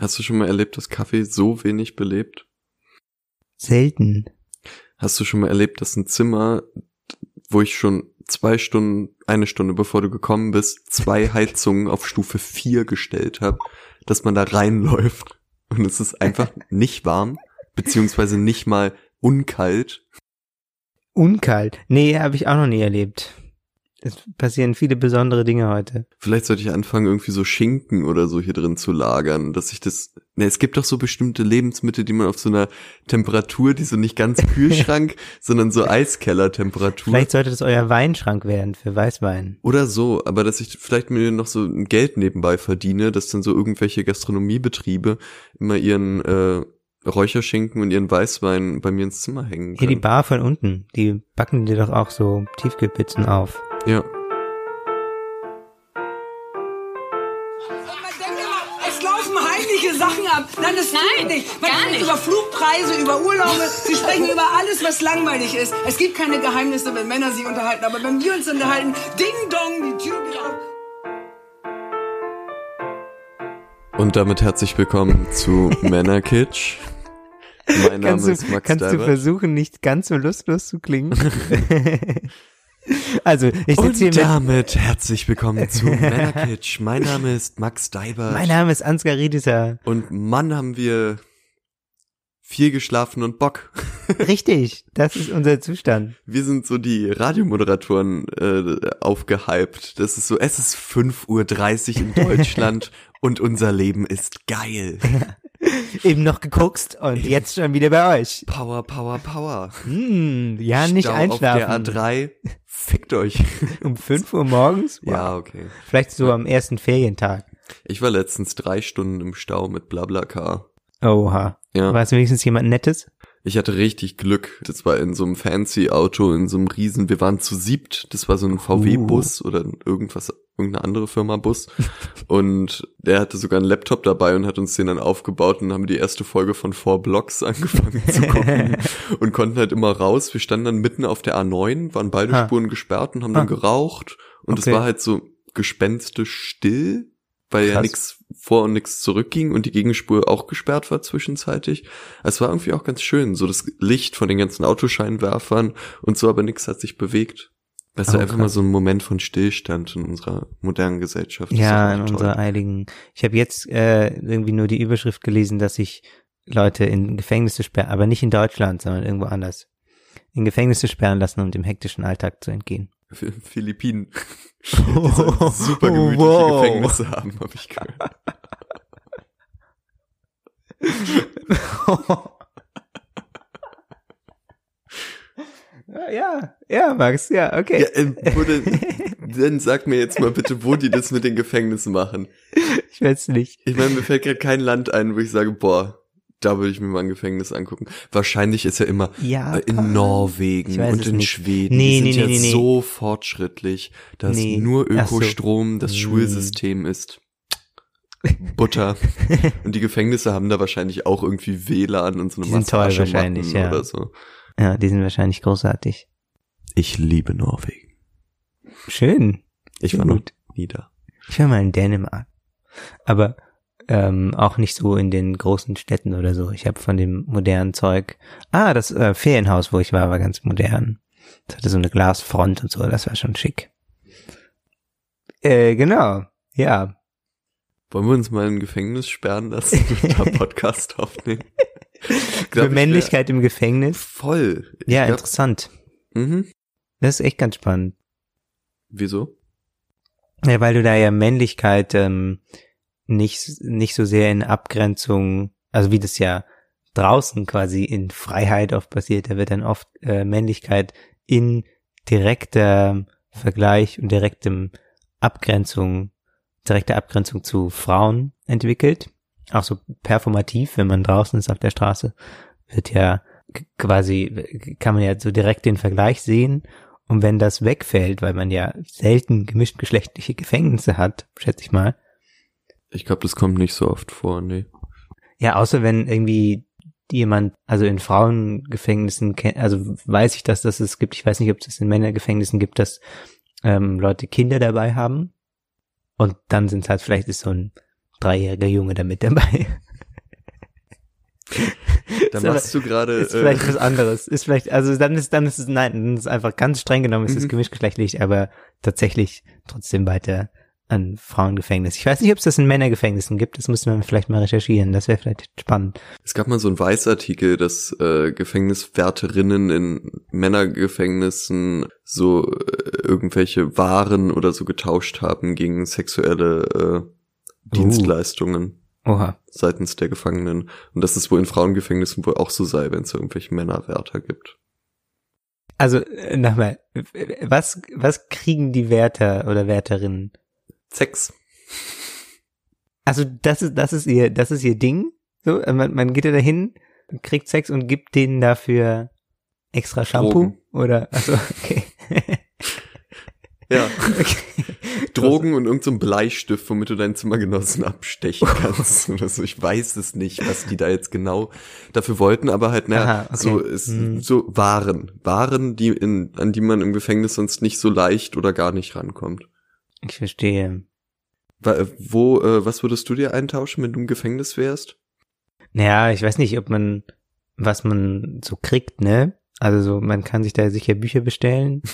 Hast du schon mal erlebt, dass Kaffee so wenig belebt? Selten. Hast du schon mal erlebt, dass ein Zimmer, wo ich schon zwei Stunden, eine Stunde bevor du gekommen bist, zwei Heizungen auf Stufe 4 gestellt habe, dass man da reinläuft und es ist einfach nicht warm, beziehungsweise nicht mal unkalt. Unkalt? Nee, habe ich auch noch nie erlebt. Es passieren viele besondere Dinge heute. Vielleicht sollte ich anfangen, irgendwie so Schinken oder so hier drin zu lagern, dass ich das. Ne, es gibt doch so bestimmte Lebensmittel, die man auf so einer Temperatur, die so nicht ganz Kühlschrank, sondern so Eiskellertemperatur. Vielleicht sollte das euer Weinschrank werden für Weißwein. Oder so, aber dass ich vielleicht mir noch so ein Geld nebenbei verdiene, dass dann so irgendwelche Gastronomiebetriebe immer ihren äh, Räucherschinken und ihren Weißwein bei mir ins Zimmer hängen. Hier die Bar von unten, die backen dir doch auch so Tiefkühlpizzen auf. Ja. Es laufen heimliche Sachen ab. Nein, das Nein, stimmt nicht. Man gar spricht nicht. über Flugpreise, über Urlaube. Sie sprechen über alles, was langweilig ist. Es gibt keine Geheimnisse, wenn Männer sich unterhalten. Aber wenn wir uns unterhalten, ding dong, die Tür geht auf. Und damit herzlich willkommen zu Männerkitsch. Mein Name Kannst, du, ist Max kannst du Deibert. versuchen, nicht ganz so lustlos zu klingen? also, ich sitze hier mit, damit herzlich willkommen zu Männerkitsch. Mein Name ist Max Deibert. mein Name ist Ansgar Riedisser. Und Mann, haben wir viel geschlafen und Bock. Richtig, das ist unser Zustand. Wir sind so die Radiomoderatoren äh, aufgehypt. Das ist so, es ist 5.30 Uhr in Deutschland und unser Leben ist geil. Eben noch geguckt und jetzt schon wieder bei euch. Power, Power, Power. Hm, ja, nicht Stau einschlafen. Auf der A3. Fickt euch. Um 5 Uhr morgens? Wow. Ja, okay. Vielleicht so am ersten Ferientag. Ich war letztens drei Stunden im Stau mit Blablacar. Oha. Ja. War es wenigstens jemand Nettes? Ich hatte richtig Glück. Das war in so einem fancy Auto, in so einem riesen, wir waren zu siebt. Das war so ein VW-Bus oder irgendwas, irgendeine andere Firma-Bus. und der hatte sogar einen Laptop dabei und hat uns den dann aufgebaut und haben die erste Folge von Four Blocks angefangen zu gucken und konnten halt immer raus. Wir standen dann mitten auf der A9, waren beide Ha. Spuren gesperrt und haben dann Ha. geraucht. Und es Okay. war halt so gespenstisch still, weil ja Krass. nichts vor und nichts zurückging und die Gegenspur auch gesperrt war zwischenzeitlich. Es war irgendwie auch ganz schön, so das Licht von den ganzen Autoscheinwerfern und so, aber nichts hat sich bewegt. Das ist Oh, einfach mal so ein Moment von Stillstand in unserer modernen Gesellschaft. Das Ja, in toll. unserer eiligen. Ich habe jetzt äh, irgendwie nur die Überschrift gelesen, dass sich Leute in Gefängnisse sperren, aber nicht in Deutschland, sondern irgendwo anders. In Gefängnisse sperren lassen, um dem hektischen Alltag zu entgehen. Ph- Philippinen. Sollen super gemütliche Wow. Gefängnisse haben, habe ich gehört. ja, ja, Max, ja, okay. Ja, äh, wurde, dann sag mir jetzt mal bitte, wo die das mit den Gefängnissen machen. Ich weiß nicht. Ich meine, mir fällt gerade kein Land ein, wo ich sage, boah, da würde ich mir mal ein Gefängnis angucken. Wahrscheinlich ist ja immer Ja, äh, in Norwegen und in nicht. Schweden. Nee, die nee, sind ja nee, nee, nee. so fortschrittlich, dass Nee. nur Ach so. Ökostrom das Hm. Schulsystem ist. Butter. und die Gefängnisse haben da wahrscheinlich auch irgendwie WLAN und so eine wahrscheinlich, ja. oder so. Ja, die sind wahrscheinlich großartig. Ich liebe Norwegen. Schön. Ich war noch nie da. Ich war mal in Dänemark. Aber ähm, auch nicht so in den großen Städten oder so. Ich habe von dem modernen Zeug. Ah, das äh, Ferienhaus, wo ich war, war ganz modern. Das hatte so eine Glasfront und so, das war schon schick. Äh, genau. Ja. Wollen wir uns mal in ein Gefängnis sperren lassen und da Podcast aufnehmen? Für ich Männlichkeit im Gefängnis. Voll. Ich Ja, glaub- interessant. Mhm. Das ist echt ganz spannend. Wieso? Ja, weil du da ja Männlichkeit ähm, nicht, nicht so sehr in Abgrenzung, also wie das ja draußen quasi in Freiheit oft passiert, da wird dann oft äh, Männlichkeit in direkter Vergleich und direktem Abgrenzung, direkter Abgrenzung zu Frauen entwickelt. Auch so performativ, wenn man draußen ist auf der Straße, wird ja quasi, kann man ja so direkt den Vergleich sehen und wenn das wegfällt, weil man ja selten gemischtgeschlechtliche Gefängnisse hat, schätze ich mal. Ich glaube, das kommt nicht so oft vor, nee. Ja, außer wenn irgendwie jemand, also in Frauengefängnissen, also weiß ich, dass das es gibt. Ich weiß nicht, ob es in Männergefängnissen gibt, dass ähm, Leute Kinder dabei haben. Und dann sind es halt vielleicht ist so ein dreijähriger Junge da mit dabei. Da Ist aber- machst du gerade. Ist vielleicht Äh, was anderes. Ist vielleicht, also dann ist, dann ist es, nein, dann ist einfach ganz streng genommen, ist es Mhm. gemischtgeschlechtlich, aber tatsächlich trotzdem weiter an Frauengefängnis. Ich weiß nicht, ob es das in Männergefängnissen gibt, das müssen wir vielleicht mal recherchieren, das wäre vielleicht spannend. es gab mal so einen Weißartikel, dass äh, Gefängniswärterinnen in Männergefängnissen so äh, irgendwelche Waren oder so getauscht haben gegen sexuelle Dienstleistungen Oha. seitens der Gefangenen. Und dass es wohl in Frauengefängnissen wohl auch so sei, wenn es irgendwelche Männerwärter gibt. Also, äh, nochmal, was, was kriegen die Wärter oder Wärterinnen? Sex. Also, das ist, das ist ihr, das ist ihr Ding. So, man, man geht ja dahin, kriegt Sex und gibt denen dafür extra Shampoo? Drogen. Oder, also, okay. Ja. okay. Drogen und irgendein so Bleistift, womit du deinen Zimmergenossen abstechen kannst oder so. Ich weiß es nicht, was die da jetzt genau dafür wollten, aber halt, naja, okay. so ist Mhm. so Waren. Waren, die in, an die man im Gefängnis sonst nicht so leicht oder gar nicht rankommt. Ich verstehe. Wa- Wo, äh, was würdest du dir eintauschen, wenn du im Gefängnis wärst? Naja, ich weiß nicht, ob man, was man so kriegt, ne? Also so, man kann sich da sicher Bücher bestellen.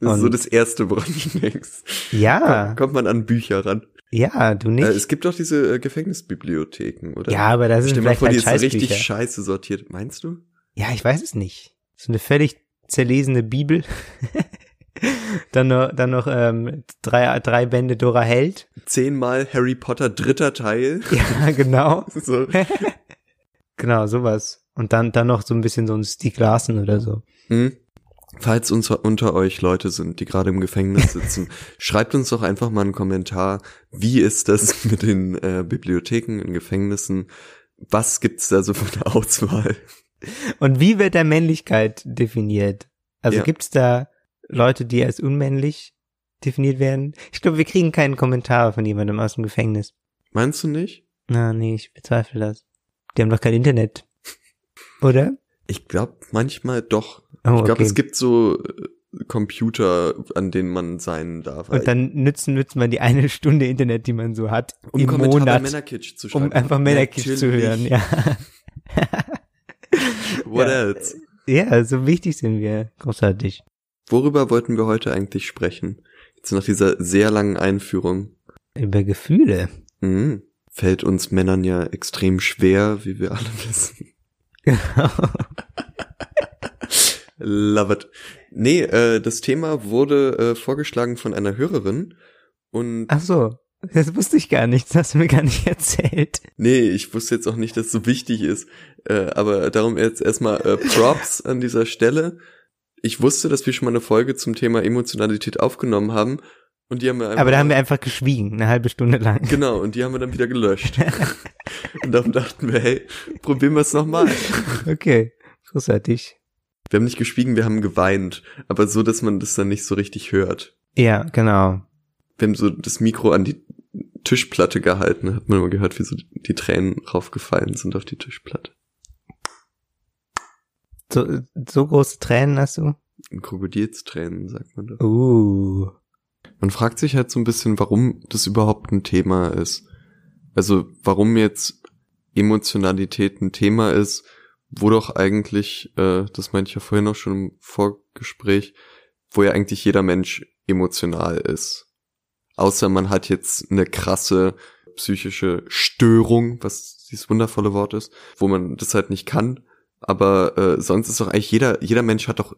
Das ist so das Erste, woran du denkst. Ja, Kommt man an Bücher ran. ja, du nicht. Äh, es gibt doch diese äh, Gefängnisbibliotheken, oder? ja, aber das sind Stell dir mal vielleicht vor, die halt ist so richtig scheiße sortiert. Meinst du? Ja, ich weiß es nicht. So eine völlig zerlesene Bibel. dann noch, dann noch ähm, drei, drei Bände Dora Held. Zehnmal Harry Potter dritter Teil. Ja, genau. So. genau, sowas. Und dann, dann noch so ein bisschen so ein Stieg Larsen oder so. Hm? Falls uns unter euch Leute sind, die gerade im Gefängnis sitzen, schreibt uns doch einfach mal einen Kommentar. Wie ist das mit den äh, Bibliotheken in Gefängnissen? Was gibt's da so für eine Auswahl? Und wie wird da Männlichkeit definiert? Also Ja. gibt's da Leute, die als unmännlich definiert werden? Ich glaube, wir kriegen keinen Kommentar von jemandem aus dem Gefängnis. Meinst du nicht? Na, nee, ich bezweifle das. Die haben doch kein Internet. Oder? Ich glaube manchmal doch. Oh, Ich glaube, okay. es gibt so äh, Computer, an denen man sein darf. Und dann nützen, nützt man die eine Stunde Internet, die man so hat, um im Kommentar Monat, Männerkitsch zu schreiben. um einfach Männerkisch zu hören, ja. What Ja. else? Ja, so wichtig sind wir. Großartig. Worüber wollten wir heute eigentlich sprechen? Jetzt nach dieser sehr langen Einführung. Über Gefühle. Mhm. Fällt uns Männern ja extrem schwer, wie wir alle wissen. Love it. Nee, äh, das Thema wurde äh, vorgeschlagen von einer Hörerin und Ach so. Das wusste ich gar nicht. Das hast du mir gar nicht erzählt. nee, ich wusste jetzt auch nicht, dass es so wichtig ist, äh, aber darum jetzt erstmal äh, Props an dieser Stelle. Ich wusste, dass wir schon mal eine Folge zum Thema Emotionalität aufgenommen haben und die haben wir einfach Aber da haben wir einfach geschwiegen, eine halbe Stunde lang. Genau, und die haben wir dann wieder gelöscht. und darum dachten wir, hey, probieren wir es nochmal. Okay. Großartig. Wir haben nicht geschwiegen, wir haben geweint, aber so, dass man das dann nicht so richtig hört. Ja, genau. Wir haben so das Mikro an die Tischplatte gehalten, hat man immer gehört, wie so die Tränen raufgefallen sind auf die Tischplatte. So, so große Tränen hast du? Krokodilstränen, sagt man da. Uh. Man fragt sich halt so ein bisschen, warum das überhaupt ein Thema ist. Also, warum jetzt Emotionalität ein Thema ist, wo doch eigentlich, äh, das meinte ich ja vorhin auch schon im Vorgespräch, wo ja eigentlich jeder Mensch emotional ist. Außer man hat jetzt eine krasse psychische Störung, was dieses wundervolle Wort ist, wo man das halt nicht kann. Aber äh, sonst ist doch eigentlich jeder, jeder Mensch hat doch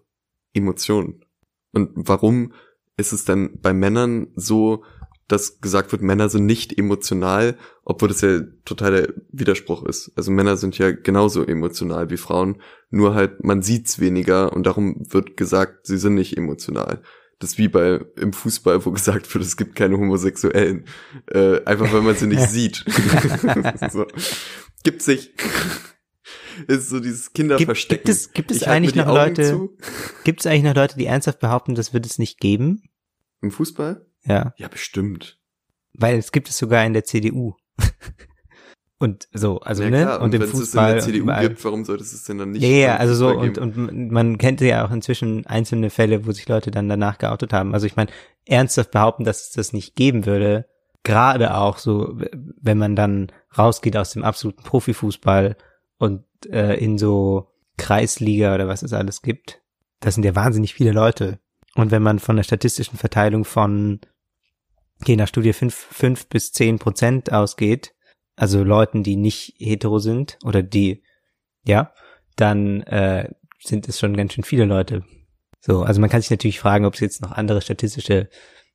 Emotionen. Und warum ist es dann bei Männern so, dass gesagt wird, Männer sind nicht emotional, obwohl das ja total der Widerspruch ist. Also Männer sind ja genauso emotional wie Frauen, nur halt man sieht's weniger und darum wird gesagt, sie sind nicht emotional. Das ist wie bei im Fußball, wo gesagt wird, es gibt keine Homosexuellen, äh, einfach weil man sie nicht sieht. so. Gibt's nicht. ist so dieses Gibt, Kinderverstecken. gibt es, gibt es Ich halte mir eigentlich noch Augen Leute, zu. gibt es eigentlich noch Leute, die ernsthaft behaupten, das wird es nicht geben? Im Fußball? Ja. Ja, bestimmt. Weil es gibt es sogar in der CDU. und so, also, ja, ne? klar. und im wenn es in der und CDU überall. gibt, warum sollte es es denn dann nicht Ja, ja, also so, und, und man kennt ja auch inzwischen einzelne Fälle, wo sich Leute dann danach geoutet haben. Also ich meine, ernsthaft behaupten, dass es das nicht geben würde, gerade auch so, wenn man dann rausgeht aus dem absoluten Profifußball und äh, in so Kreisliga oder was es alles gibt, das sind ja wahnsinnig viele Leute. Und wenn man von der statistischen Verteilung von je nach Studie fünf fünf bis zehn Prozent ausgeht, also Leuten, die nicht hetero sind oder die, ja, dann äh, sind es schon ganz schön viele Leute. So, also man kann sich natürlich fragen, ob es jetzt noch andere statistische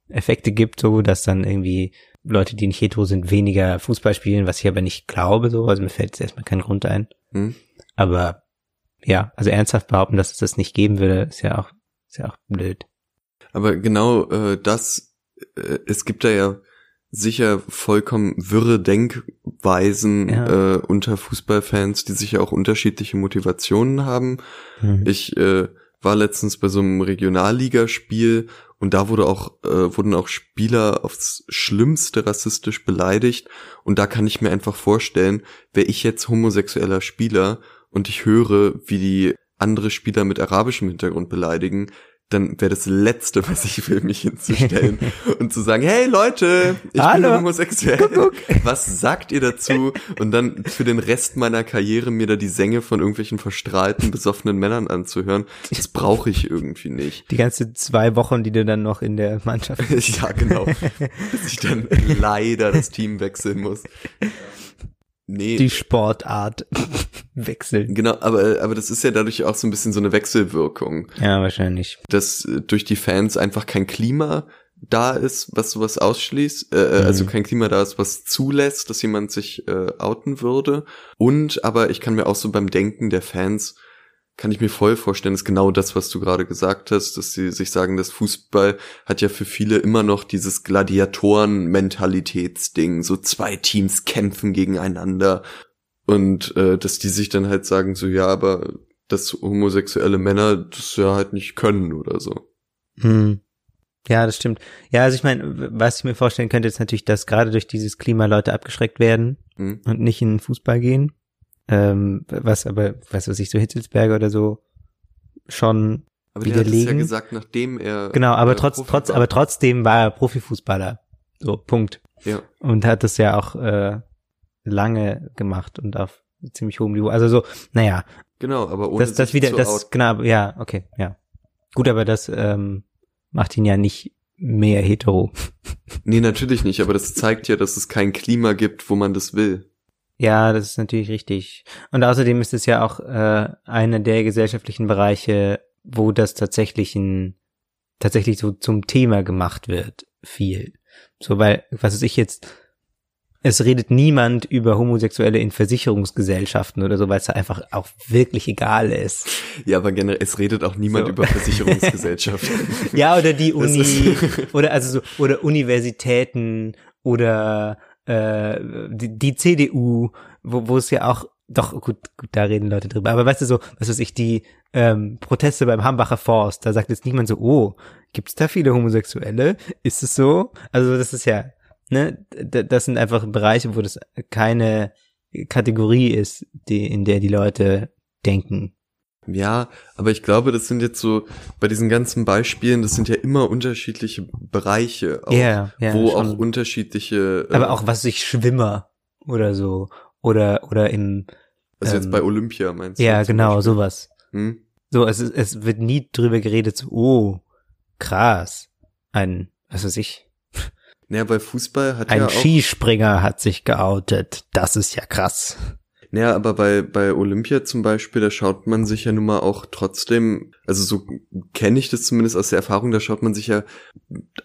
Effekte gibt, so dass dann irgendwie Leute, die nicht hetero sind, weniger Fußball spielen, was ich aber nicht glaube, so, also mir fällt jetzt erstmal kein Grund ein. Hm? Aber ja, also ernsthaft behaupten, dass es das nicht geben würde, ist ja auch, ist ja auch blöd. Aber genau äh, das, äh, es gibt da ja sicher vollkommen wirre Denkweisen Ja. äh, unter Fußballfans, die sicher auch unterschiedliche Motivationen haben. Hm. Ich äh, war letztens bei so einem Regionalligaspiel und da wurde auch äh, wurden auch Spieler aufs Schlimmste rassistisch beleidigt und da kann ich mir einfach vorstellen, wäre ich jetzt homosexueller Spieler und ich höre, wie die andere Spieler mit arabischem Hintergrund beleidigen, dann wäre das Letzte, was ich will, mich hinzustellen und zu sagen, hey Leute, ich Hallo. bin homosexuell. Kuckuck. Was sagt ihr dazu? Und dann für den Rest meiner Karriere mir da die Sänge von irgendwelchen verstrahlten, besoffenen Männern anzuhören, das brauche ich irgendwie nicht. Die ganze zwei Wochen, die du dann noch in der Mannschaft ja, genau. Bis ich dann leider das Team wechseln muss. Nee. die Sportart wechseln. Genau, aber, aber das ist ja dadurch auch so ein bisschen so eine Wechselwirkung, Ja, wahrscheinlich. dass äh, durch die Fans einfach kein Klima da ist, was sowas ausschließt, äh, äh, also Mhm. kein Klima da ist, was zulässt, dass jemand sich äh, outen würde. Und aber ich kann mir auch so beim Denken der Fans, kann ich mir voll vorstellen, ist genau das, was du gerade gesagt hast, dass sie sich sagen, das Fußball hat ja für viele immer noch dieses Gladiatoren-Mentalitätsding, so zwei Teams kämpfen gegeneinander und äh, dass die sich dann halt sagen, so ja, aber dass homosexuelle Männer das ja halt nicht können oder so. Hm. Ja, das stimmt. Ja, also ich meine, was ich mir vorstellen könnte, ist natürlich, dass gerade durch dieses Klima Leute abgeschreckt werden Hm? und nicht in den Fußball gehen. Ähm, was aber, was weiß ich, so Hitzelsberger oder so schon Aber der hat es ja widerlegen. gesagt, nachdem er Genau, aber äh, trotz, Profi trotz, war. aber trotzdem war er Profifußballer. So, Punkt. ja. Und hat das ja auch äh, lange gemacht und auf ziemlich hohem Niveau. Also so, naja, Genau, aber ohne das, das wieder, zu das, outen. genau, ja, okay, ja. Gut, aber das ähm, macht ihn ja nicht mehr hetero. Nee, natürlich nicht, aber das zeigt ja, dass es kein Klima gibt, wo man das will. Ja, das ist natürlich richtig. Und außerdem ist es ja auch äh, einer der gesellschaftlichen Bereiche, wo das tatsächlich ein, tatsächlich so zum Thema gemacht wird, viel. So, weil, was weiß ich jetzt, es redet niemand über Homosexuelle in Versicherungsgesellschaften oder so, weil es da einfach auch wirklich egal ist. Ja, aber generell, es redet auch niemand So. über Versicherungsgesellschaften. Ja, oder die Uni, oder also so, oder Universitäten oder äh, die, die CDU, wo, wo es ja auch, doch, gut, gut, da reden Leute drüber, aber weißt du so, was weiß ich, die ähm, Proteste beim Hambacher Forst, da sagt jetzt niemand so, oh, gibt's da viele Homosexuelle? Ist es so? Also das ist ja, ne, das sind einfach Bereiche, wo das keine Kategorie ist, die, in der die Leute denken. Ja, aber ich glaube, das sind jetzt so, bei diesen ganzen Beispielen, das sind ja immer unterschiedliche Bereiche, auch, Ja, ja, wo schon. auch unterschiedliche, äh, Aber auch, was weiß ich, Schwimmer oder so. Oder, oder im, also jetzt ähm, bei Olympia meinst du? ja, genau, Beispiel? sowas. Hm? So, es, es wird nie drüber geredet, so, oh, krass. Ein, was weiß ich, Naja, bei Fußball hat ein ja auch, Skispringer hat sich geoutet. Das ist ja krass. Naja, aber bei, bei Olympia zum Beispiel, da schaut man sich ja nun mal auch trotzdem, also so kenne ich das zumindest aus der Erfahrung, da schaut man sich ja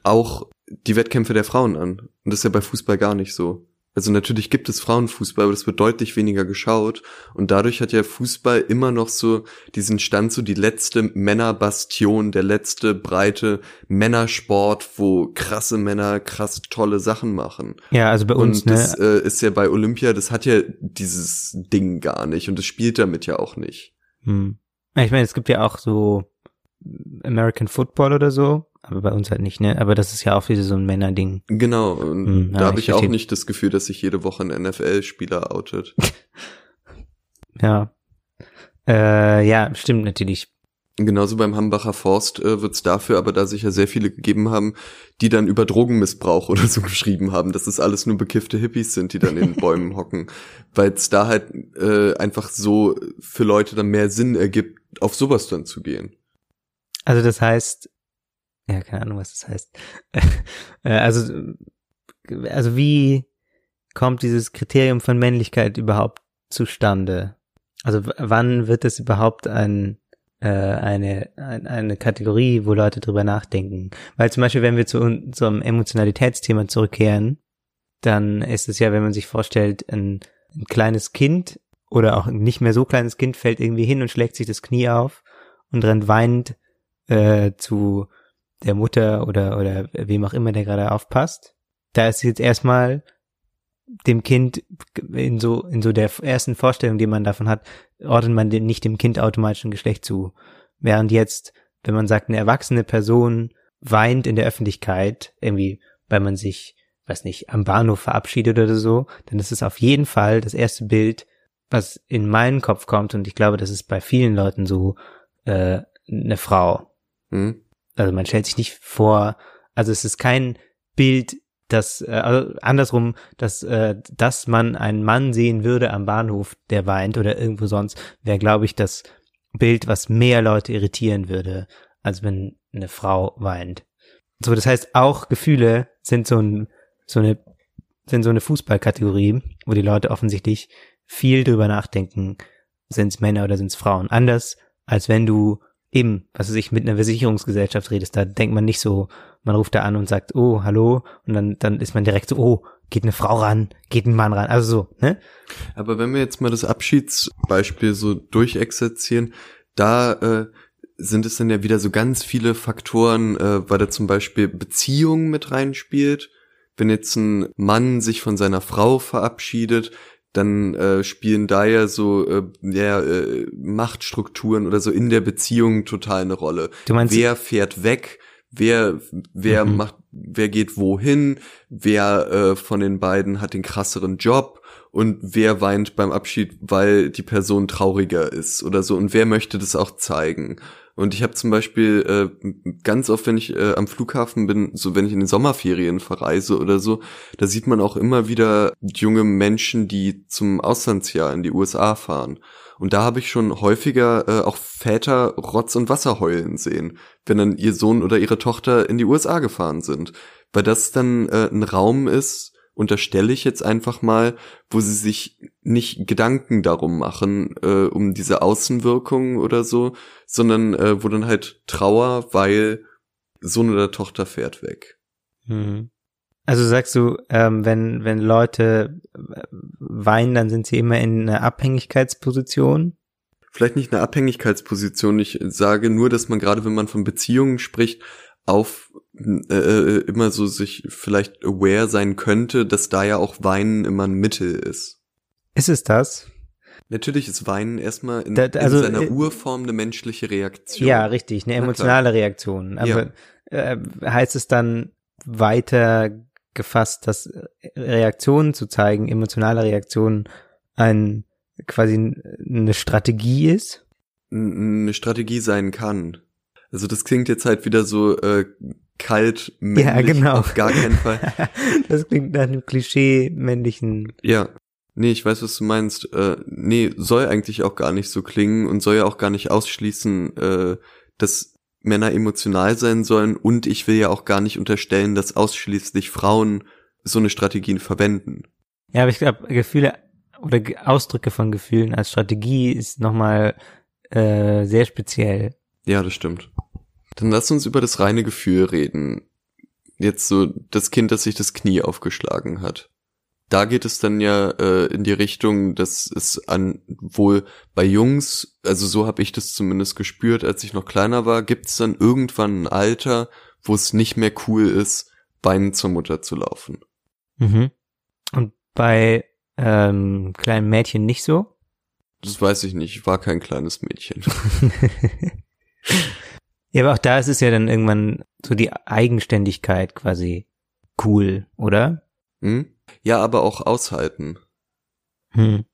auch die Wettkämpfe der Frauen an. Und das ist ja bei Fußball gar nicht so. Also natürlich gibt es Frauenfußball, aber das wird deutlich weniger geschaut. Und dadurch hat ja Fußball immer noch so diesen Stand, so die letzte Männerbastion, der letzte breite Männersport, wo krasse Männer krass tolle Sachen machen. Ja, also bei uns, Und das ne, äh, ist ja bei Olympia, das hat ja dieses Ding gar nicht und das spielt damit ja auch nicht. hm. Ich meine, es gibt ja auch so American Football oder so, aber bei uns halt nicht, ne? Aber das ist ja auch wieder so ein Männerding. Genau, und Hm, ja, da habe ich ich auch nicht das Gefühl, dass sich jede Woche ein NFL-Spieler outet. Ja. Äh, ja, stimmt natürlich. Genauso beim Hambacher Forst äh, wird es dafür aber da sicher sehr viele gegeben haben, die dann über Drogenmissbrauch oder so geschrieben haben, dass es alles nur bekiffte Hippies sind, die dann in den Bäumen hocken, weil es da halt äh, einfach so für Leute dann mehr Sinn ergibt, auf sowas dann zu gehen. Also das heißt, ja, keine Ahnung, was das heißt. Äh, also, also wie kommt dieses Kriterium von Männlichkeit überhaupt zustande? Also wann wird es überhaupt ein äh, eine, eine Kategorie, wo Leute drüber nachdenken. Weil zum Beispiel, wenn wir zu unserem Emotionalitätsthema zurückkehren, dann ist es ja, wenn man sich vorstellt, ein, ein kleines Kind oder auch nicht mehr so kleines Kind fällt irgendwie hin und schlägt sich das Knie auf und rennt weinend äh, zu der Mutter oder oder wem auch immer der gerade aufpasst. Da ist jetzt erstmal dem Kind in so, in so der ersten Vorstellung, die man davon hat, ordnet man dem nicht dem Kind automatisch ein Geschlecht zu. Während jetzt, wenn man sagt, eine erwachsene Person weint in der Öffentlichkeit, irgendwie, weil man sich, weiß nicht, am Bahnhof verabschiedet oder so, dann ist es auf jeden Fall das erste Bild, was in meinen Kopf kommt, und ich glaube, das ist bei vielen Leuten so, äh, eine Frau. Hm. Also man stellt sich nicht vor, also es ist kein Bild dass äh, also andersrum, dass äh, dass man einen Mann sehen würde am Bahnhof, der weint oder irgendwo sonst, wäre glaube ich das Bild, was mehr Leute irritieren würde, als wenn eine Frau weint. So, das heißt, auch Gefühle sind so ein so eine sind so eine Fußballkategorie, wo die Leute offensichtlich viel drüber nachdenken, sind es Männer oder sind es Frauen. Anders als wenn du eben, was weiß ich, mit einer Versicherungsgesellschaft redest, da denkt man nicht so, man ruft da an und sagt, oh, hallo, und dann, dann ist man direkt so, oh, geht eine Frau ran, geht ein Mann ran, also so, ne? Aber wenn wir jetzt mal das Abschiedsbeispiel so durchexerzieren, da äh, sind es dann ja wieder so ganz viele Faktoren, äh, weil da zum Beispiel Beziehung mit reinspielt. Wenn jetzt ein Mann sich von seiner Frau verabschiedet, dann äh, spielen da ja so äh, ja, äh, Machtstrukturen oder so in der Beziehung total eine Rolle. Du meinst, wer fährt weg? Wer wer mhm. macht wer geht wohin? Wer äh, von den beiden hat den krasseren Job? Und wer weint beim Abschied, weil die Person trauriger ist oder so? Und wer möchte das auch zeigen? Und ich habe zum Beispiel äh, ganz oft, wenn ich äh, am Flughafen bin, so wenn ich in den Sommerferien verreise oder so, da sieht man auch immer wieder junge Menschen, die zum Auslandsjahr in die USA fahren. Und da habe ich schon häufiger äh, auch Väter Rotz und Wasser heulen sehen, wenn dann ihr Sohn oder ihre Tochter in die USA gefahren sind. Weil das dann äh, ein Raum ist, unterstelle ich jetzt einfach mal, wo sie sich nicht Gedanken darum machen, äh, um diese Außenwirkung oder so, sondern äh, wo dann halt Trauer, weil Sohn oder Tochter fährt weg. Mhm. Also sagst du, ähm, wenn, wenn Leute äh, weinen, dann sind sie immer in einer Abhängigkeitsposition? Vielleicht nicht eine Abhängigkeitsposition. Ich sage nur, dass man gerade, wenn man von Beziehungen spricht, auf äh, äh, immer so sich vielleicht aware sein könnte, dass da ja auch Weinen immer ein Mittel ist. Ist es das? Natürlich ist Weinen erstmal in, da, also, in seiner äh, Urform eine menschliche Reaktion. Ja, richtig, eine emotionale Reaktion. Aber ja. äh, heißt es dann weiter gefasst, dass Reaktionen zu zeigen, emotionale Reaktionen, ein quasi eine Strategie ist? Eine Strategie sein kann. Also das klingt jetzt halt wieder so äh, kalt männlich ja, genau. auf gar keinen Fall. das klingt nach einem Klischee männlichen. Ja. Nee, ich weiß, was du meinst. Äh, nee, soll eigentlich auch gar nicht so klingen und soll ja auch gar nicht ausschließen, äh, dass Männer emotional sein sollen und ich will ja auch gar nicht unterstellen, dass ausschließlich Frauen so eine Strategien verwenden. Ja, aber ich glaube, Gefühle oder Ausdrücke von Gefühlen als Strategie ist nochmal äh, sehr speziell. Ja, das stimmt. Dann lass uns über das reine Gefühl reden. Jetzt so das Kind, das sich das Knie aufgeschlagen hat. Da geht es dann ja äh, in die Richtung, dass es an wohl bei Jungs, also so habe ich das zumindest gespürt, als ich noch kleiner war, gibt es dann irgendwann ein Alter, wo es nicht mehr cool ist, Beinen zur Mutter zu laufen. Mhm. Und bei ähm, kleinen Mädchen nicht so? Das weiß ich nicht. Ich war kein kleines Mädchen. Ja, aber auch da ist es ja dann irgendwann so die Eigenständigkeit quasi cool, oder? Hm? Ja, aber auch aushalten. Hm.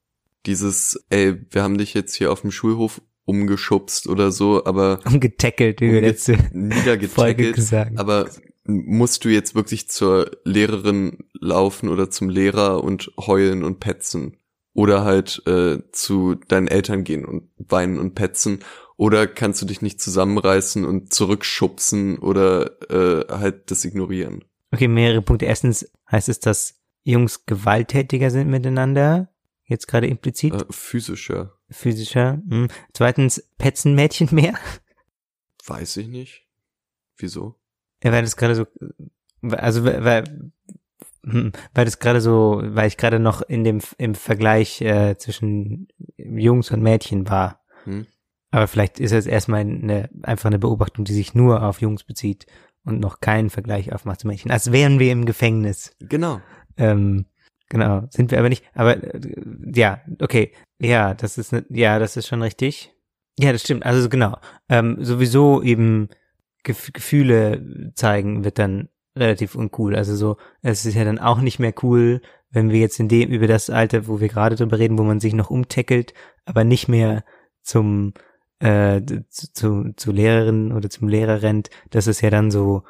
Dieses, ey, wir haben dich jetzt hier auf dem Schulhof umgeschubst oder so, aber Umgetackelt, wie wir umge- letzte Folge niedergetackelt. gesagt Aber musst du jetzt wirklich zur Lehrerin laufen oder zum Lehrer und heulen und petzen? Oder halt äh, zu deinen Eltern gehen und weinen und petzen? Oder kannst du dich nicht zusammenreißen und zurückschubsen oder äh, halt das ignorieren? Okay, mehrere Punkte. Erstens heißt es, dass Jungs gewalttätiger sind miteinander. Jetzt gerade implizit. Äh, physischer. Physischer. Hm. Zweitens, petzen Mädchen mehr. Weiß ich nicht. Wieso? Ja, weil das gerade so, also weil, weil, hm, weil das gerade so, weil ich gerade noch in dem im Vergleich äh, zwischen Jungs und Mädchen war. Hm? Aber vielleicht ist es erstmal eine, einfach eine Beobachtung, die sich nur auf Jungs bezieht und noch keinen Vergleich aufmacht zu Mädchen. Als wären wir im Gefängnis. Genau. Ähm, genau, sind wir aber nicht. Aber äh, ja, okay, ja, das ist ne, ja, das ist schon richtig. Ja, das stimmt. Also genau, ähm, sowieso eben Gef Gefühle zeigen wird dann relativ uncool. Also so, es ist ja dann auch nicht mehr cool, wenn wir jetzt in dem über das Alter, wo wir gerade drüber reden, wo man sich noch umtackelt, aber nicht mehr zum äh, zu, zu, zu Lehrerin oder zum Lehrer rennt. Das ist ja dann so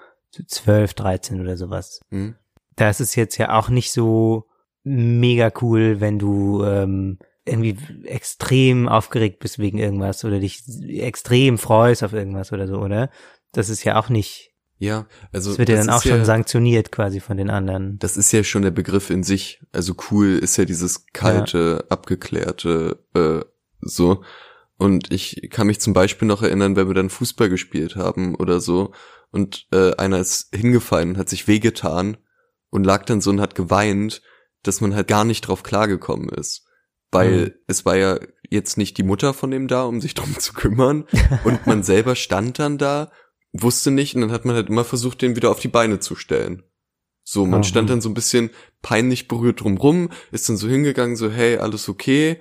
12, 13 oder sowas Hm? da ist jetzt ja auch nicht so mega cool, wenn du ähm, irgendwie extrem aufgeregt bist wegen irgendwas oder dich extrem freust auf irgendwas oder so, oder? Das ist ja auch nicht, Ja, also das wird ja das dann auch schon sanktioniert quasi von den anderen. Das ist ja schon der Begriff in sich. Also cool ist ja dieses kalte, abgeklärte, äh, so. Und ich kann mich zum Beispiel noch erinnern, wenn wir dann Fußball gespielt haben oder so und äh, einer ist hingefallen und hat sich wehgetan und lag dann so und hat geweint, dass man halt gar nicht drauf klargekommen ist. Weil Mhm. es war ja jetzt nicht die Mutter von dem da, um sich drum zu kümmern. und man selber stand dann da, wusste nicht und dann hat man halt immer versucht, den wieder auf die Beine zu stellen. So, man Aha. stand dann so ein bisschen peinlich berührt drumrum, ist dann so hingegangen, so, hey, alles okay,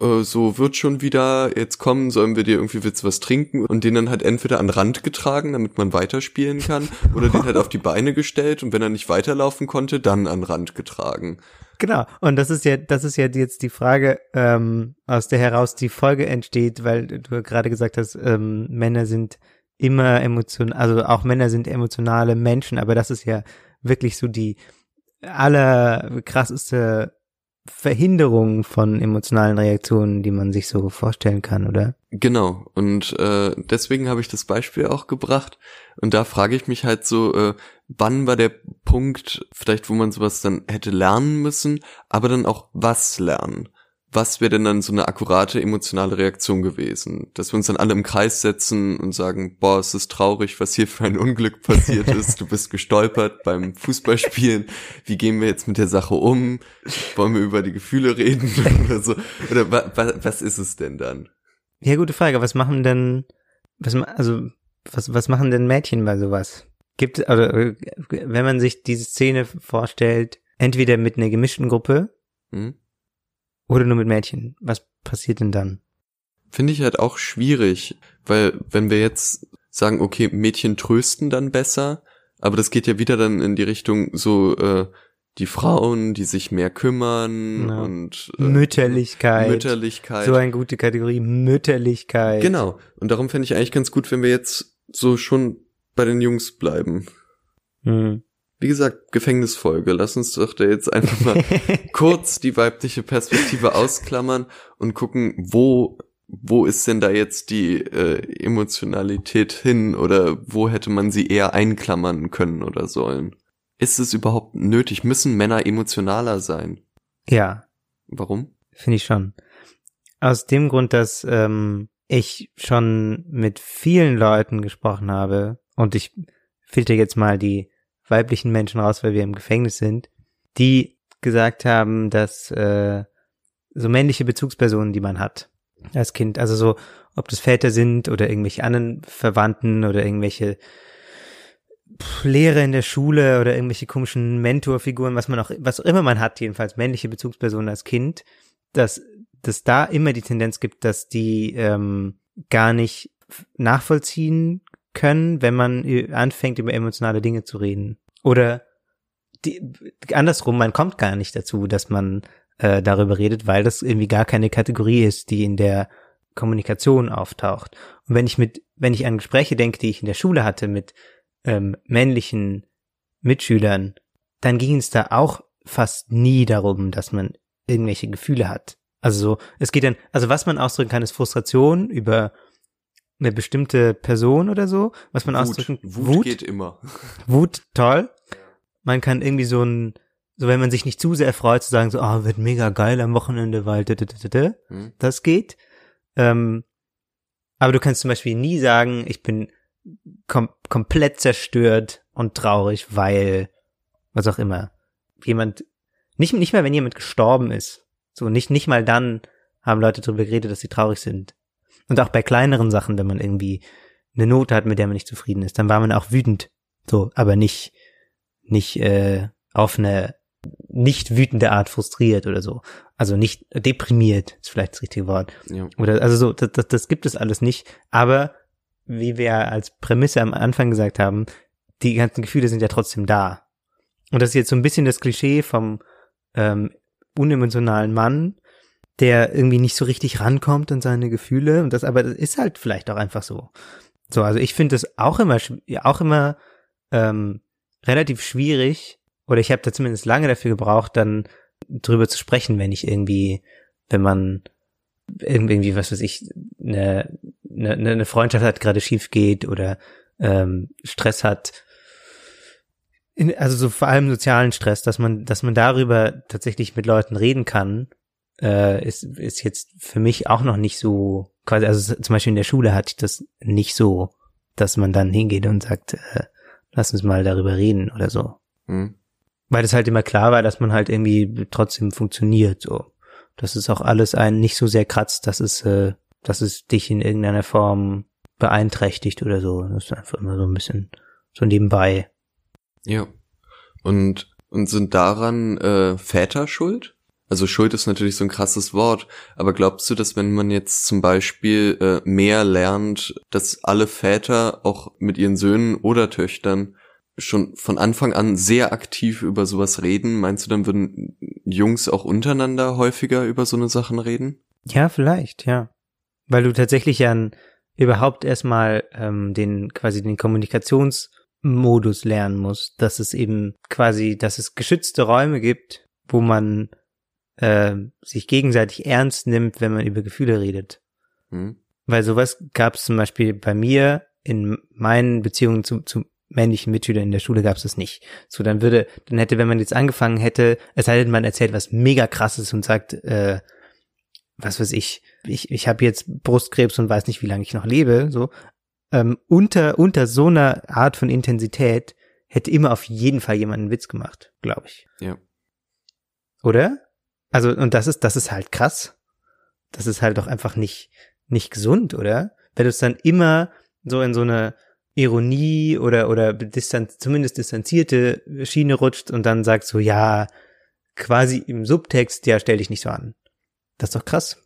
äh, so wird schon wieder, jetzt kommen, sollen wir dir irgendwie willst was trinken und den dann halt entweder an Rand getragen, damit man weiterspielen kann, oder den halt auf die Beine gestellt und wenn er nicht weiterlaufen konnte, dann an Rand getragen. Genau. Und das ist ja, das ist ja jetzt die Frage, ähm, aus der heraus die Folge entsteht, weil du gerade gesagt hast, ähm, Männer sind immer emotional, also auch Männer sind emotionale Menschen, aber das ist ja wirklich so die allerkrasseste Verhinderung von emotionalen Reaktionen, die man sich so vorstellen kann, oder? Genau, und äh, deswegen habe ich das Beispiel auch gebracht. Und da frage ich mich halt so, äh, wann war der Punkt, vielleicht wo man sowas dann hätte lernen müssen, aber dann auch was lernen? Was wäre denn dann so eine akkurate emotionale Reaktion gewesen? Dass wir uns dann alle im Kreis setzen und sagen, boah, es ist traurig, was hier für ein Unglück passiert ist. Du bist gestolpert beim Fußballspielen. Wie gehen wir jetzt mit der Sache um? Wollen wir über die Gefühle reden oder so? Oder wa wa was ist es denn dann? Ja, gute Frage. Was machen denn, was, also, was, was machen denn Mädchen bei sowas? Gibt, oder, äh, wenn man sich diese Szene vorstellt, entweder mit einer gemischten Gruppe Hm? Oder nur mit Mädchen, was passiert denn dann? Finde ich halt auch schwierig, weil wenn wir jetzt sagen, okay, Mädchen trösten dann besser, aber das geht ja wieder dann in die Richtung so äh, die Frauen, die sich mehr kümmern Ja. und äh, Mütterlichkeit. Mütterlichkeit. So eine gute Kategorie, Mütterlichkeit. genau. Und darum fände ich eigentlich ganz gut, wenn wir jetzt so schon bei den Jungs bleiben. Hm. Wie gesagt, Gefängnisfolge. Lass uns doch da jetzt einfach mal kurz die weibliche Perspektive ausklammern und gucken, wo wo ist denn da jetzt die äh, Emotionalität hin oder wo hätte man sie eher einklammern können oder sollen? Ist es überhaupt nötig? Müssen Männer emotionaler sein? Ja, Warum? finde ich schon. Aus dem Grund, dass ähm, ich schon mit vielen Leuten gesprochen habe und ich filter jetzt mal die weiblichen Menschen raus, weil wir im Gefängnis sind, die gesagt haben, dass äh, so männliche Bezugspersonen, die man hat als Kind, also so, ob das Väter sind oder irgendwelche anderen Verwandten oder irgendwelche Lehrer in der Schule oder irgendwelche komischen Mentorfiguren, was man auch, was auch immer man hat, jedenfalls männliche Bezugspersonen als Kind, dass dass da immer die Tendenz gibt, dass die ähm, gar nicht nachvollziehen können, wenn man ü- anfängt, über emotionale Dinge zu reden. Oder die, andersrum, man kommt gar nicht dazu, dass man äh, darüber redet, weil das irgendwie gar keine Kategorie ist, die in der Kommunikation auftaucht. Und wenn ich mit, wenn ich an Gespräche denke, die ich in der Schule hatte mit ähm, männlichen Mitschülern, dann ging es da auch fast nie darum, dass man irgendwelche Gefühle hat. Also so, es geht dann, also was man ausdrücken kann, ist Frustration über eine bestimmte Person oder so, was man Wut. ausdrücken. Wut, geht immer. Wut, toll. Man kann irgendwie so ein, so wenn man sich nicht zu sehr freut, zu sagen so, ah, wird mega geil am Wochenende, weil da, da, da, da, Hm? das geht. Ähm, aber du kannst zum Beispiel nie sagen, ich bin kom komplett zerstört und traurig, weil was auch immer jemand nicht nicht mal wenn jemand gestorben ist, so nicht nicht mal dann haben Leute darüber geredet, dass sie traurig sind. Und auch bei kleineren Sachen, wenn man irgendwie eine Note hat, mit der man nicht zufrieden ist, dann war man auch wütend, so, aber nicht nicht äh, auf eine nicht wütende Art frustriert oder so. Also nicht deprimiert, ist vielleicht das richtige Wort. Ja. Oder also so, das, das, das gibt es alles nicht. Aber wie wir als Prämisse am Anfang gesagt haben, die ganzen Gefühle sind ja trotzdem da. Und das ist jetzt so ein bisschen das Klischee vom ähm, unemotionalen Mann, der irgendwie nicht so richtig rankommt an seine Gefühle. Und das, aber das ist halt vielleicht auch einfach so. So, also ich finde das auch immer, auch immer ähm, relativ schwierig. Oder ich habe da zumindest lange dafür gebraucht, dann drüber zu sprechen, wenn ich irgendwie, wenn man irgendwie, was weiß ich, eine, eine, eine Freundschaft hat, gerade schief geht oder ähm, Stress hat. In, also so vor allem sozialen Stress, dass man, dass man darüber tatsächlich mit Leuten reden kann, äh, ist, ist jetzt für mich auch noch nicht so, quasi, also zum Beispiel in der Schule hatte ich das nicht so, dass man dann hingeht und sagt, äh, lass uns mal darüber reden oder so. Hm? Weil das halt immer klar war, dass man halt irgendwie trotzdem funktioniert, so. Dass es auch alles einen nicht so sehr kratzt, dass es, äh, dass es dich in irgendeiner Form beeinträchtigt oder so. Das ist einfach immer so ein bisschen so nebenbei. Ja. Und, und sind daran äh, Väter schuld? Also Schuld ist natürlich so ein krasses Wort, aber glaubst du, dass wenn man jetzt zum Beispiel äh, mehr lernt, dass alle Väter auch mit ihren Söhnen oder Töchtern schon von Anfang an sehr aktiv über sowas reden, meinst du, dann würden Jungs auch untereinander häufiger über so eine Sachen reden? Ja, vielleicht, ja. Weil du tatsächlich ja überhaupt erstmal ähm, den quasi den Kommunikationsmodus lernen musst, dass es eben quasi, dass es geschützte Räume gibt, wo man äh, sich gegenseitig ernst nimmt, wenn man über Gefühle redet. Hm? Weil sowas gab es zum Beispiel bei mir in meinen Beziehungen zu, zu männlichen Mitschülern in der Schule gab es das nicht. So, dann würde, dann hätte, wenn man jetzt angefangen hätte, es sei denn, man erzählt was mega krasses und sagt, äh, was weiß ich, ich, ich habe jetzt Brustkrebs und weiß nicht, wie lange ich noch lebe, so, ähm, unter, unter so einer Art von Intensität hätte immer auf jeden Fall jemand einen Witz gemacht, glaube ich. Ja. Oder? Also, und das ist, das ist halt krass. Das ist halt doch einfach nicht, nicht gesund, oder? Wenn du es dann immer so in so eine Ironie oder, oder distanz, zumindest distanzierte Schiene rutscht und dann sagst so, ja, quasi im Subtext, ja, stell dich nicht so an. Das ist doch krass.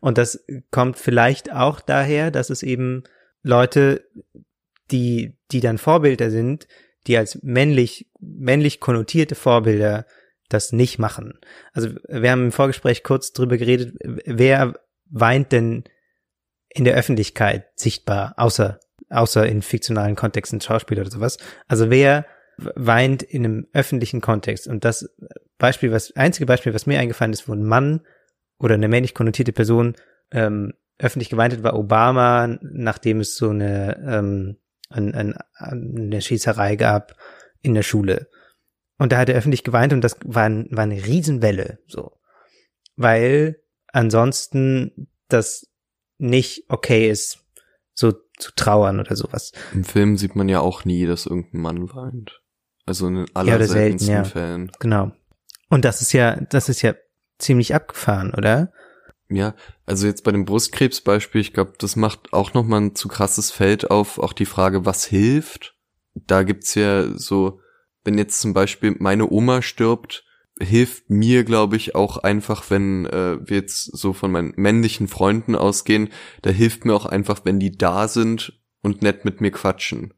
Und das kommt vielleicht auch daher, dass es eben Leute, die, die dann Vorbilder sind, die als männlich, männlich konnotierte Vorbilder das nicht machen. Also wir haben im Vorgespräch kurz drüber geredet, wer weint denn in der Öffentlichkeit sichtbar, außer, außer in fiktionalen Kontexten, Schauspieler oder sowas. Also wer weint in einem öffentlichen Kontext? Und das Beispiel, was, einzige Beispiel, was mir eingefallen ist, wo ein Mann oder eine männlich konnotierte Person ähm, öffentlich geweint hat, war Obama, nachdem es so eine, ähm, ein, ein, eine Schießerei gab in der Schule. Und da hat er öffentlich geweint und das war, ein, war eine Riesenwelle, so. Weil ansonsten das nicht okay ist, so zu trauern oder sowas. Im Film sieht man ja auch nie, dass irgendein Mann weint. Also in den oder selten, ja. Fällen. Genau. Und das ist ja, das ist ja ziemlich abgefahren, oder? Ja, also jetzt bei dem Brustkrebsbeispiel, ich glaube, das macht auch nochmal ein zu krasses Feld auf, auch die Frage, was hilft. Da gibt's ja so, wenn jetzt zum Beispiel meine Oma stirbt, hilft mir, glaube ich, auch einfach, wenn äh, wir jetzt so von meinen männlichen Freunden ausgehen, da hilft mir auch einfach, wenn die da sind und nett mit mir quatschen.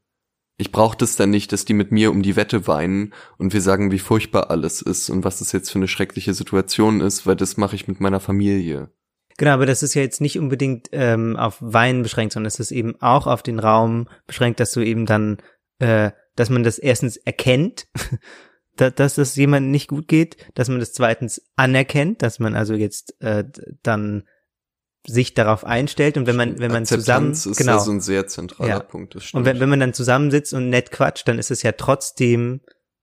Ich brauche das dann nicht, dass die mit mir um die Wette weinen und wir sagen, wie furchtbar alles ist und was das jetzt für eine schreckliche Situation ist, weil das mache ich mit meiner Familie. Genau, aber das ist ja jetzt nicht unbedingt ähm, auf Wein beschränkt, sondern es ist eben auch auf den Raum beschränkt, dass du eben dann, äh, dass man das erstens erkennt, da, dass es jemandem nicht gut geht, dass man das zweitens anerkennt, dass man also jetzt äh, dann sich darauf einstellt und wenn man wenn man zusammen ist genau so ein sehr zentraler Ja. Punkt. Das und stimmt. wenn, wenn man dann zusammensitzt und nett quatscht, dann ist es ja trotzdem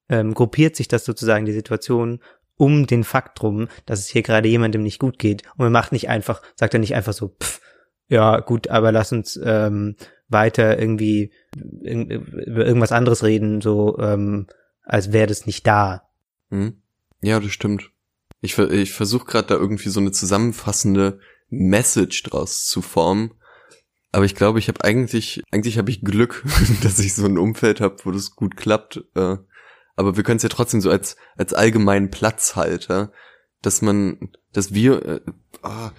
ähm, gruppiert sich das sozusagen die Situation um den Fakt drum, dass es hier gerade jemandem nicht gut geht und man macht nicht einfach sagt er nicht einfach so pff, ja gut, aber lass uns ähm, weiter irgendwie irg- über irgendwas anderes reden, so ähm, als wäre das nicht da. Hm? Ja, das stimmt. Ich, ich versuche gerade da irgendwie so eine zusammenfassende Message draus zu formen. Aber ich glaube, ich habe eigentlich, eigentlich habe ich Glück, dass ich so ein Umfeld habe, wo das gut klappt. Äh, aber wir können es ja trotzdem so als, als allgemeinen Platzhalter, dass man, dass wir, äh, ah,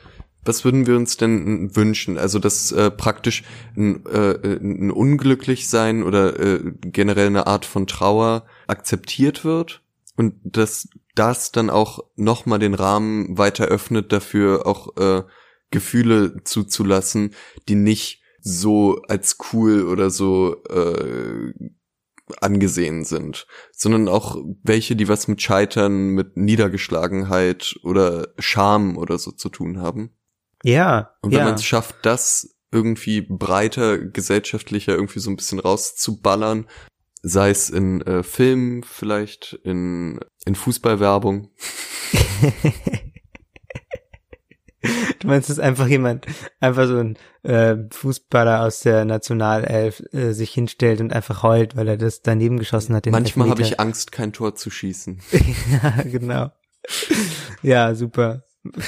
was würden wir uns denn wünschen? Also, dass äh, praktisch ein, äh, ein Unglücklichsein oder äh, generell eine Art von Trauer akzeptiert wird und dass das dann auch nochmal den Rahmen weiter öffnet dafür, auch äh, Gefühle zuzulassen, die nicht so als cool oder so äh, angesehen sind, sondern auch welche, die was mit Scheitern, mit Niedergeschlagenheit oder Scham oder so zu tun haben. Ja, Und wenn ja. man es schafft, das irgendwie breiter, gesellschaftlicher irgendwie so ein bisschen rauszuballern, sei es in äh, Filmen vielleicht, in, in Fußballwerbung. Du meinst, dass einfach jemand, einfach so ein äh, Fußballer aus der Nationalelf äh, sich hinstellt und einfach heult, weil er das daneben geschossen hat. Manchmal habe ich. Angst, kein Tor zu schießen. ja, genau. Ja, super.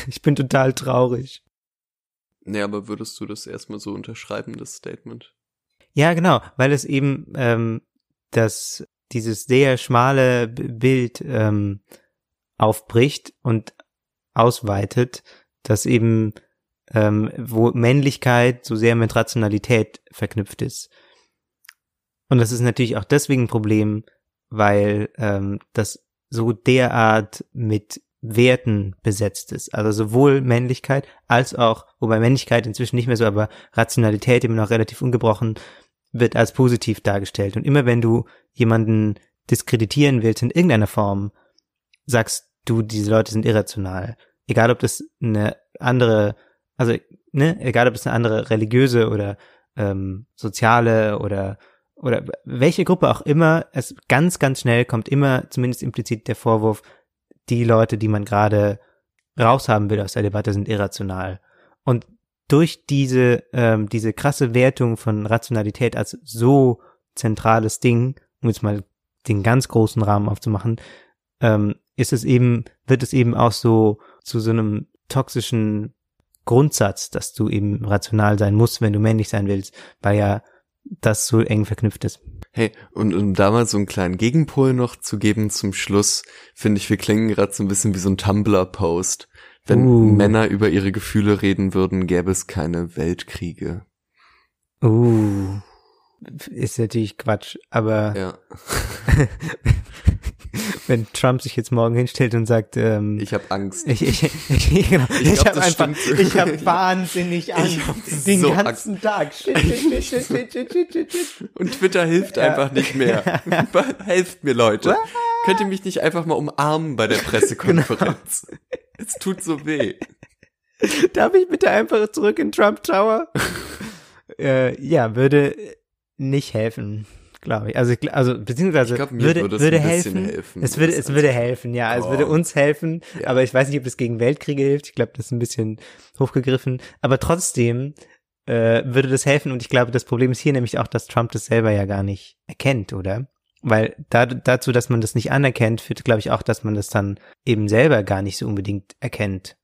Ich bin total traurig. Nee, aber würdest du das erstmal so unterschreiben, das Statement? Ja, genau, weil es eben ähm, das dieses sehr schmale Bild ähm, aufbricht und ausweitet, dass eben ähm, wo Männlichkeit so sehr mit Rationalität verknüpft ist. Und das ist natürlich auch deswegen ein Problem, weil ähm, das so derart mit Werten besetzt ist. Also sowohl Männlichkeit als auch, wobei Männlichkeit inzwischen nicht mehr so, aber Rationalität immer noch relativ ungebrochen wird als positiv dargestellt. Und immer wenn du jemanden diskreditieren willst in irgendeiner Form, sagst du, diese Leute sind irrational. Egal ob das eine andere, also, ne, egal ob es eine andere religiöse oder ähm, soziale oder oder welche Gruppe auch immer, es ganz, ganz schnell kommt immer zumindest implizit der Vorwurf, die Leute, die man gerade raushaben will aus der Debatte, sind irrational. Und durch diese, ähm, diese krasse Wertung von Rationalität als so zentrales Ding, um jetzt mal den ganz großen Rahmen aufzumachen, ähm, ist es eben, wird es eben auch so zu so einem toxischen Grundsatz, dass du eben rational sein musst, wenn du männlich sein willst, weil ja das so eng verknüpft ist. Hey, und um da mal so einen kleinen Gegenpol noch zu geben zum Schluss, finde ich, wir klingen gerade so ein bisschen wie so ein Tumblr-Post. Wenn Uh. Männer über ihre Gefühle reden würden, gäbe es keine Weltkriege. Uh, ist natürlich Quatsch, aber Ja. wenn Trump sich jetzt morgen hinstellt und sagt, ähm, Ich habe Angst. Ich, ich, ich, genau. ich, glaub, habe einfach, stimmt. ich habe wahnsinnig Angst Ich den so ganzen Tag. Shit, shit, shit, shit, shit. Und Twitter hilft einfach nicht mehr. Helft mir, Leute. Könnt ihr mich nicht einfach mal umarmen bei der Pressekonferenz? Es tut so weh. Darf ich bitte einfach zurück in Trump Tower? äh, ja, würde nicht helfen, glaube ich. Also, also beziehungsweise Ich glaub, würde, würde würde helfen. helfen. Es würde, Das es würde helfen, ja. Es Oh. würde uns helfen. Ja. Aber ich weiß nicht, ob es gegen Weltkriege hilft. Ich glaube, das ist ein bisschen hochgegriffen. Aber trotzdem äh, würde das helfen. Und ich glaube, das Problem ist hier nämlich auch, dass Trump das selber ja gar nicht erkennt, oder? Weil da, dazu, dass man das nicht anerkennt, führt, glaube ich, auch, dass man das dann eben selber gar nicht so unbedingt erkennt.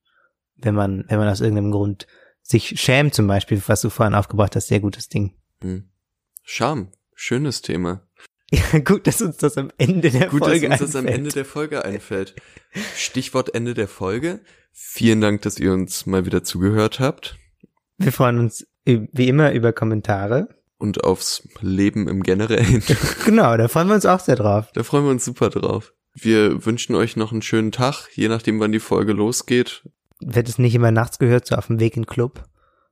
Wenn man, wenn man aus irgendeinem Grund sich schämt, zum Beispiel, was du vorhin aufgebracht hast, sehr gutes Ding. Hm. Scham. Schönes Thema. Ja, gut, dass uns das am Ende der Gut, Folge dass uns das am einfällt. Ende der Folge einfällt. Stichwort Ende der Folge. Vielen Dank, dass ihr uns mal wieder zugehört habt Wir freuen uns ü- wie immer über Kommentare. und aufs Leben im Generellen. Genau, da freuen wir uns auch sehr drauf. Da freuen wir uns super drauf. Wir wünschen euch noch einen schönen Tag, je nachdem, wann die Folge losgeht. wird es nicht immer nachts gehört, so auf dem Weg in den Club?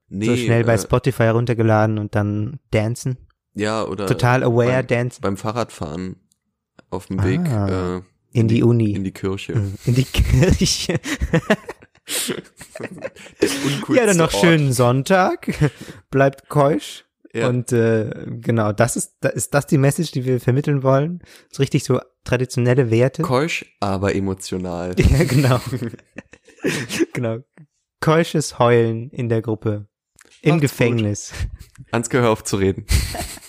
Nee, so schnell bei äh, Spotify heruntergeladen und dann dancen? Ja, oder Total aware beim, dancen? beim Fahrradfahren auf dem Weg Ah. äh, In die Uni. in die Kirche. In die Kirche. Ja, dann noch Ort. schönen Sonntag. Bleibt keusch. Ja. Und äh, genau, das ist, da ist das die Message, die wir vermitteln wollen. So richtig so traditionelle Werte. Keusch, aber emotional. ja, genau. genau. Keusches Heulen in der Gruppe. Im Macht's gut. Gefängnis. Ans Gehör auf zu reden.